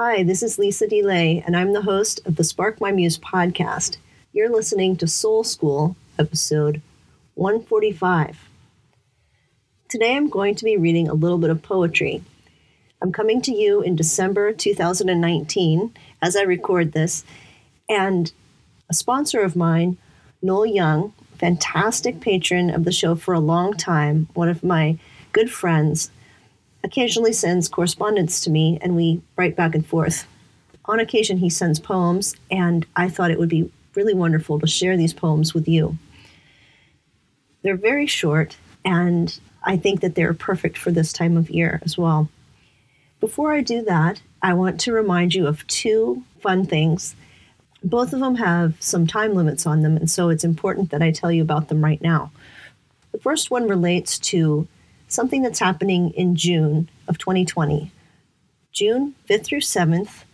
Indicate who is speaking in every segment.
Speaker 1: Hi, this is Lisa DeLay, and I'm the host of the Spark My Muse podcast. You're listening to Soul School, episode 145. Today I'm going to be reading a little bit of poetry. I'm coming to you in December 2019 as I record this, and a sponsor of mine, Noel Young, fantastic patron of the show for a long time, one of my good friends, occasionally sends correspondence to me and we write back and forth. On occasion, he sends poems, and I thought it would be really wonderful to share these poems with you. They're very short, and I think that they're perfect for this time of year as well. Before I do that, I want to remind you of two fun things. Both of them have some time limits on them, and so it's important that I tell you about them right now. The first one relates to something that's happening in June of 2020. June 5th through 7th,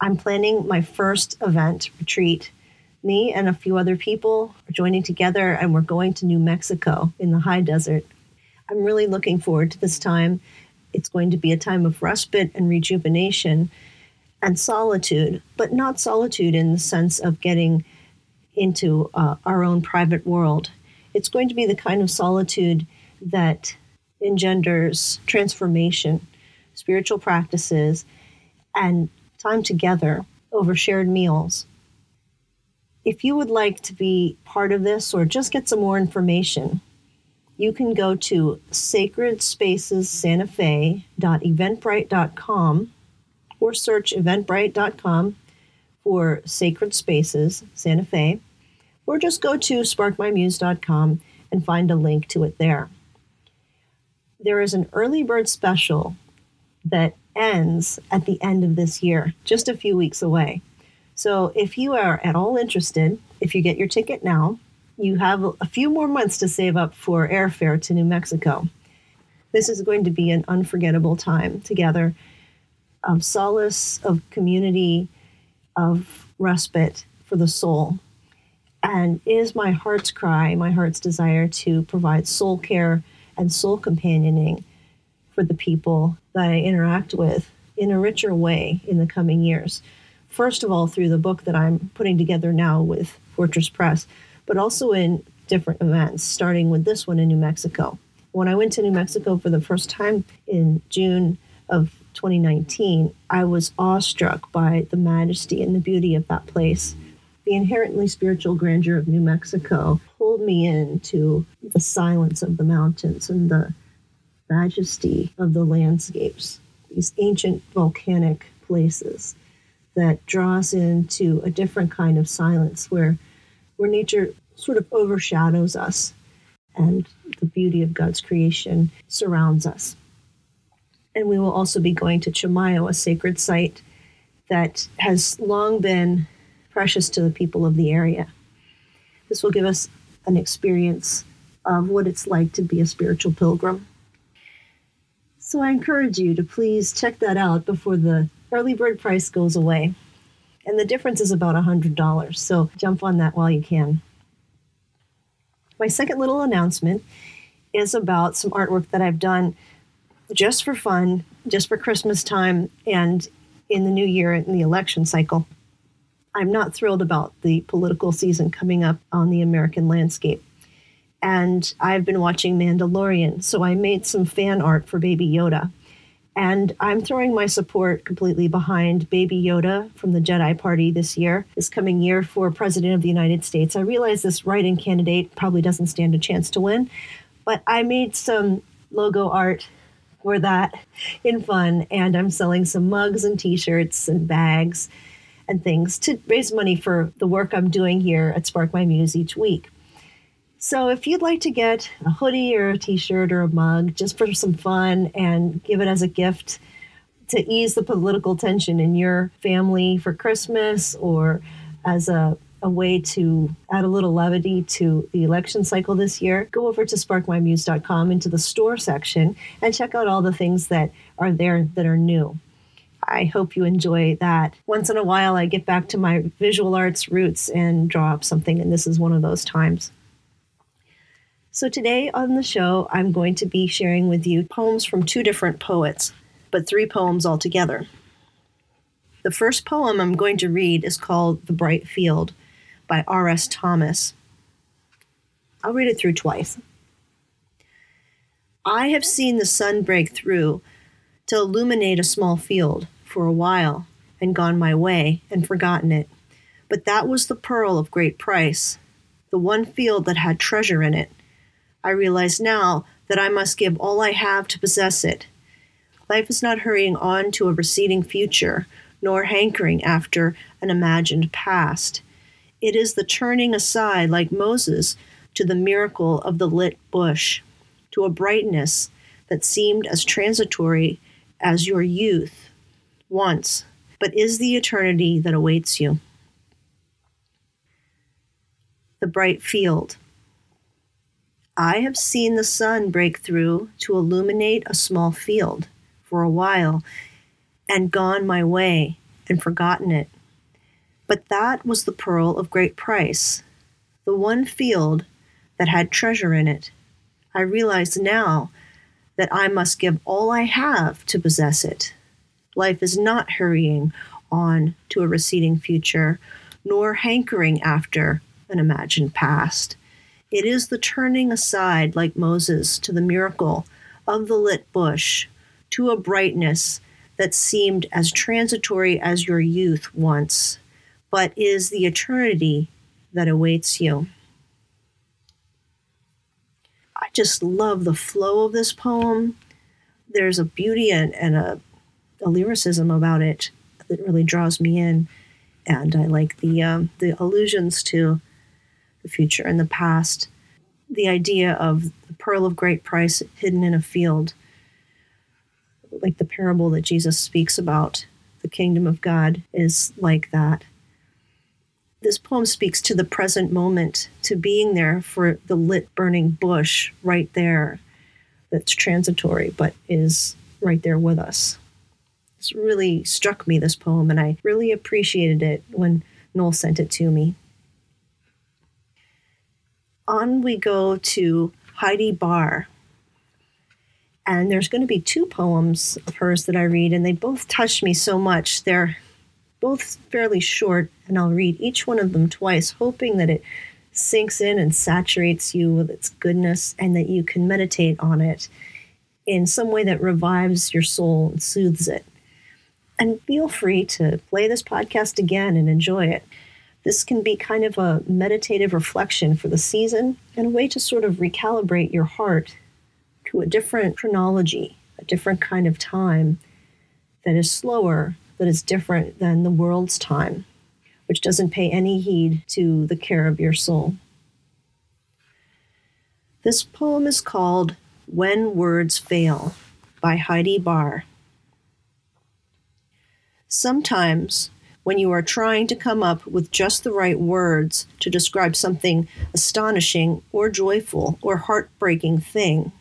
Speaker 1: I'm planning my first event retreat. Me and a few other people are joining together, and we're going to New Mexico in the high desert. I'm really looking forward to this time. It's going to be a time of respite and rejuvenation and solitude, but not solitude in the sense of getting into uh, our own private world. It's going to be the kind of solitude that engenders transformation, spiritual practices, and time together over shared meals. If you would like to be part of this or just get some more information, you can go to sacredspacessantafe.eventbrite.com or search eventbrite.com for Sacred Spaces Santa Fe, or just go to sparkmymuse.com and find a link to it there. There is an early bird special that ends at the end of this year, just a few weeks away. So if you are at all interested, if you get your ticket now, you have a few more months to save up for airfare to New Mexico. This is going to be an unforgettable time together of solace, of community, of respite for the soul. And is my heart's cry, my heart's desire to provide soul care and soul companioning for the people that I interact with in a richer way in the coming years. First of all, through the book that I'm putting together now with Fortress Press, but also in different events, starting with this one in New Mexico. When I went to New Mexico for the first time in June of 2019, I was awestruck by the majesty and the beauty of that place. The inherently spiritual grandeur of New Mexico pulled me into the silence of the mountains and the majesty of the landscapes, these ancient volcanic places that draw us into a different kind of silence where where nature sort of overshadows us and the beauty of God's creation surrounds us. And we will also be going to Chimayo, a sacred site that has long been precious to the people of the area. This will give us an experience of what it's like to be a spiritual pilgrim. So I encourage you to please check that out before the early bird price goes away. And the difference is about $100, so jump on that while you can. My second little announcement is about some artwork that I've done just for fun, just for Christmas time, and in the new year in the election cycle. I'm not thrilled about the political season coming up on the American landscape. And I've been watching Mandalorian, so I made some fan art for Baby Yoda. And I'm throwing my support completely behind Baby Yoda from the Jedi Party this year, this coming year for President of the United States. I realize this write in candidate probably doesn't stand a chance to win, but I made some logo art for that in fun, and I'm selling some mugs and t shirts and bags and things to raise money for the work I'm doing here at Spark My Muse each week. So if you'd like to get a hoodie or a t-shirt or a mug just for some fun and give it as a gift to ease the political tension in your family for Christmas or as a, a way to add a little levity to the election cycle this year, go over to sparkmymuse.com into the store section and check out all the things that are there that are new. I hope you enjoy that. Once in a while, I get back to my visual arts roots and draw up something, and this is one of those times. So, today on the show, I'm going to be sharing with you poems from two different poets, but three poems altogether. The first poem I'm going to read is called The Bright Field by R.S. Thomas. I'll read it through twice. I have seen the sun break through to illuminate a small field for a while and gone my way and forgotten it. But that was the pearl of great price, the one field that had treasure in it. I realize now that I must give all I have to possess it. Life is not hurrying on to a receding future, nor hankering after an imagined past. It is the turning aside, like Moses, to the miracle of the lit bush, to a brightness that seemed as transitory as your youth once, but is the eternity that awaits you. The bright field. I have seen the sun break through to illuminate a small field for a while and gone my way and forgotten it. But that was the pearl of great price, the one field that had treasure in it. I realize now that I must give all I have to possess it. Life is not hurrying on to a receding future, nor hankering after an imagined past. It is the turning aside, like Moses, to the miracle of the lit bush, to a brightness that seemed as transitory as your youth once, but is the eternity that awaits you. I just love the flow of this poem. There's a beauty and, and a, a lyricism about it that really draws me in. And I like the um, the allusions to the future and the past. The idea of the pearl of great price hidden in a field, like the parable that Jesus speaks about, the kingdom of God is like that this poem speaks to the present moment, to being there for the lit burning bush right there that's transitory but is right there with us. This really struck me, this poem, and I really appreciated it when Noel sent it to me. On we go to Heidi Barr. And there's going to be two poems of hers that I read, and they both touched me so much. They're both fairly short, and I'll read each one of them twice, hoping that it sinks in and saturates you with its goodness and that you can meditate on it in some way that revives your soul and soothes it. And feel free to play this podcast again and enjoy it. This can be kind of a meditative reflection for the season and a way to sort of recalibrate your heart to a different chronology, a different kind of time that is slower that is different than the world's time, which doesn't pay any heed to the care of your soul. This poem is called When Words Fail by Heidi Barr. Sometimes, when you are trying to come up with just the right words to describe something astonishing or joyful or heartbreaking thing,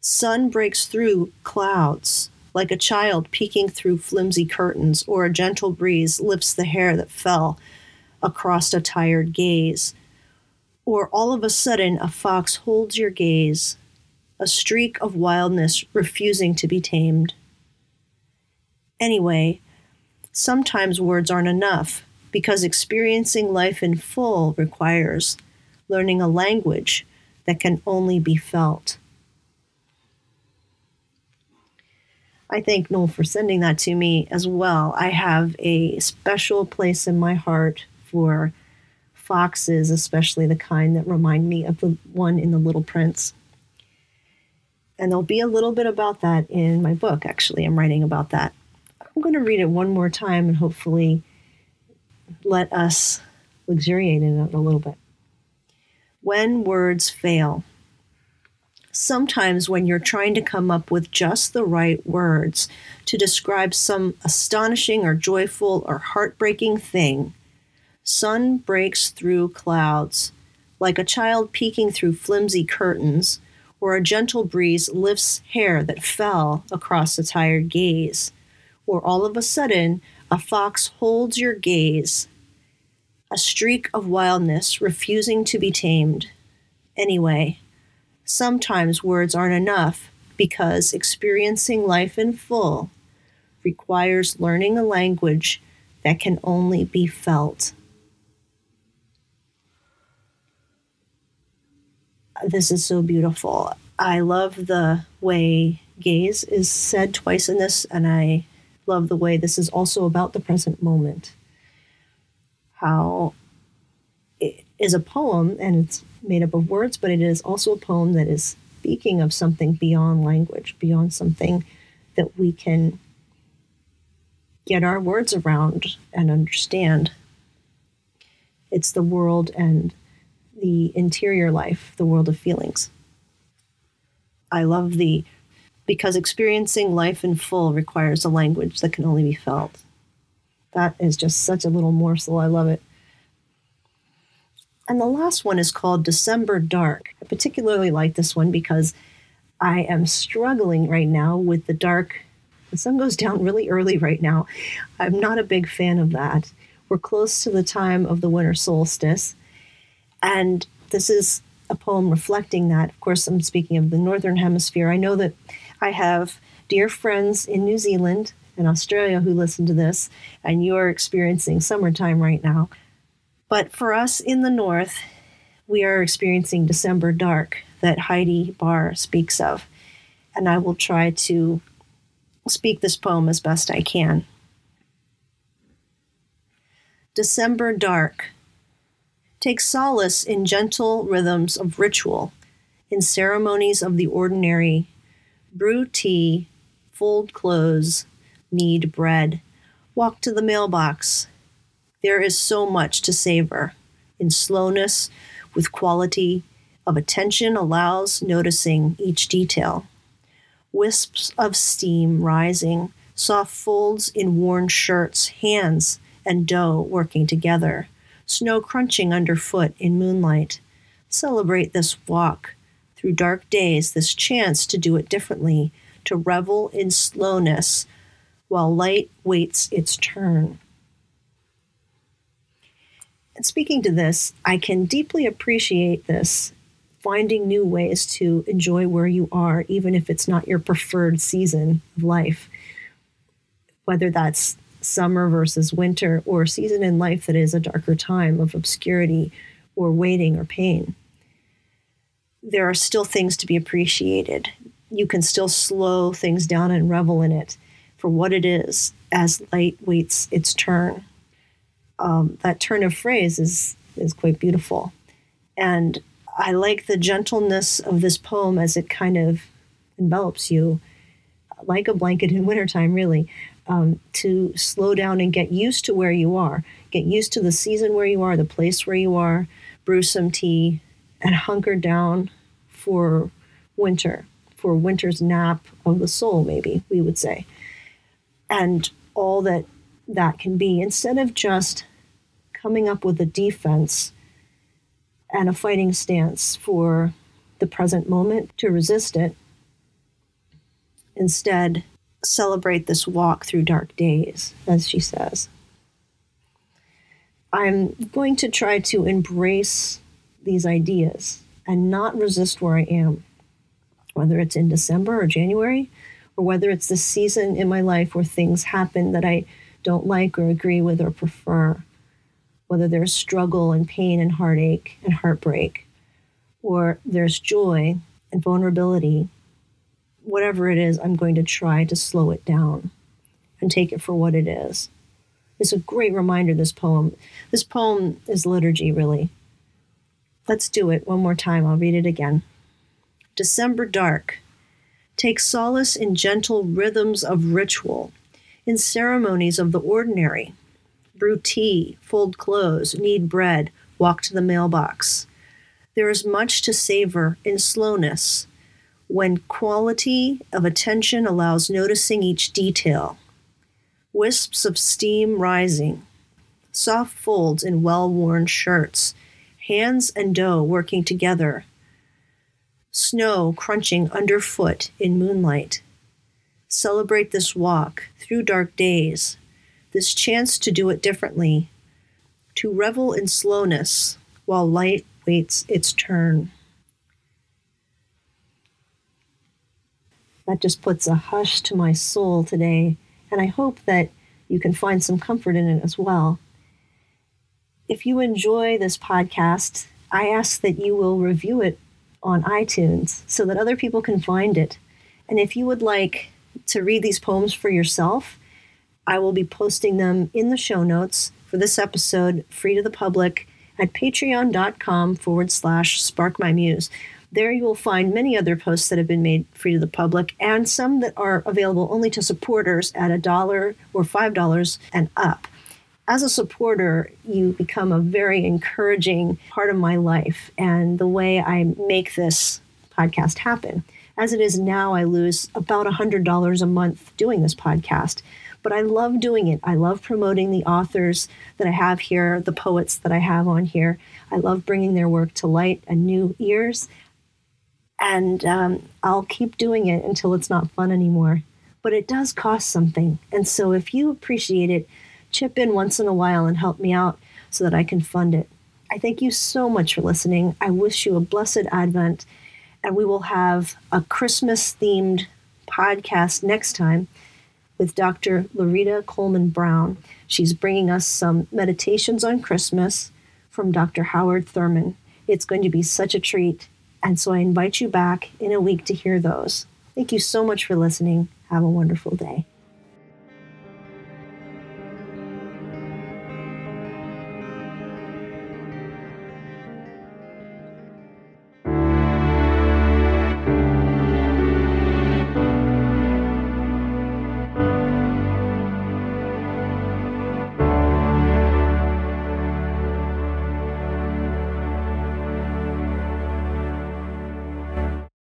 Speaker 1: sun breaks through clouds like a child peeking through flimsy curtains, or a gentle breeze lifts the hair that fell across a tired gaze. Or all of a sudden, a fox holds your gaze, a streak of wildness refusing to be tamed. Anyway, sometimes words aren't enough because experiencing life in full requires learning a language that can only be felt. I thank Noel for sending that to me as well. I have a special place in my heart for foxes, especially the kind that remind me of the one in The Little Prince. And there'll be a little bit about that in my book, actually. I'm writing about that. I'm going to read it one more time and hopefully let us luxuriate in it a little bit. When words fail sometimes when you're trying to come up with just the right words to describe some astonishing or joyful or heartbreaking thing, sun breaks through clouds like a child peeking through flimsy curtains, or a gentle breeze lifts hair that fell across a tired gaze, or all of a sudden a fox holds your gaze, a streak of wildness refusing to be tamed. Anyway, sometimes words aren't enough because experiencing life in full requires learning a language that can only be felt. This is so beautiful. I love the way gaze is said twice in this, and I love the way this is also about the present moment. How it is a poem and it's made up of words, but it is also a poem that is speaking of something beyond language, beyond something that we can get our words around and understand. It's the world and the interior life, the world of feelings. I love the because experiencing life in full requires a language that can only be felt. That is just such a little morsel. I love it. And the last one is called December Dark. I particularly like this one because I am struggling right now with the dark the sun goes down really early right now. I'm not a big fan of that. We're close to the time of the winter solstice. And this is a poem reflecting that. Of course, I'm speaking of the Northern Hemisphere. I know that I have dear friends in New Zealand and Australia who listen to this, and you're experiencing summertime right now. But for us in the North, we are experiencing December dark that Heidi Barr speaks of. And I will try to speak this poem as best I can. December Dark. Take solace in gentle rhythms of ritual, in ceremonies of the ordinary. Brew tea, fold clothes, knead bread, walk to the mailbox. There is so much to savor. In slowness, with quality of attention allows noticing each detail. Wisps of steam rising, soft folds in worn shirts, hands and dough working together, snow crunching underfoot in moonlight. Celebrate this walk through dark days, this chance to do it differently, to revel in slowness while light waits its turn. And speaking to this, I can deeply appreciate this finding new ways to enjoy where you are, even if it's not your preferred season of life. Whether that's summer versus winter, or season in life that is a darker time of obscurity or waiting or pain. There are still things to be appreciated. You can still slow things down and revel in it for what it is as light waits its turn. Um, that turn of phrase is is quite beautiful, and I like the gentleness of this poem as it kind of envelops you like a blanket in wintertime, really, um, to slow down and get used to where you are, get used to the season where you are, the place where you are, brew some tea, and hunker down for winter, for winter's nap of the soul, maybe we would say. And all that that can be, instead of just coming up with a defense and a fighting stance for the present moment to resist it. Instead, celebrate this walk through dark days, as she says. I'm going to try to embrace these ideas and not resist where I am, whether it's in December or January, or whether it's the season in my life where things happen that I don't like or agree with or prefer whether there's struggle and pain and heartache and heartbreak, or there's joy and vulnerability, whatever it is, I'm going to try to slow it down and take it for what it is. It's a great reminder, this poem. This poem is liturgy, really. Let's do it one more time. I'll read it again. December dark. Take solace in gentle rhythms of ritual, in ceremonies of the ordinary brew tea, fold clothes, knead bread, walk to the mailbox. There is much to savor in slowness when quality of attention allows noticing each detail. Wisps of steam rising, soft folds in well worn shirts, hands and dough working together, snow crunching underfoot in moonlight. Celebrate this walk through dark days this chance to do it differently, to revel in slowness while light waits its turn. That just puts a hush to my soul today and I hope that you can find some comfort in it as well. If you enjoy this podcast, I ask that you will review it on iTunes so that other people can find it. And if you would like to read these poems for yourself, I will be posting them in the show notes for this episode, free to the public, at patreon.com forward slash spark my muse. There you will find many other posts that have been made free to the public and some that are available only to supporters at a dollar or five dollars and up. As a supporter, you become a very encouraging part of my life and the way I make this podcast happen. As it is now, I lose about $100 a month doing this podcast but I love doing it. I love promoting the authors that I have here, the poets that I have on here. I love bringing their work to light and new ears. And um, I'll keep doing it until it's not fun anymore. But it does cost something. And so if you appreciate it, chip in once in a while and help me out so that I can fund it. I thank you so much for listening. I wish you a blessed Advent. And we will have a Christmas themed podcast next time with Dr. Loretta Coleman Brown. She's bringing us some meditations on Christmas from Dr. Howard Thurman. It's going to be such a treat. And so I invite you back in a week to hear those. Thank you so much for listening. Have a wonderful day.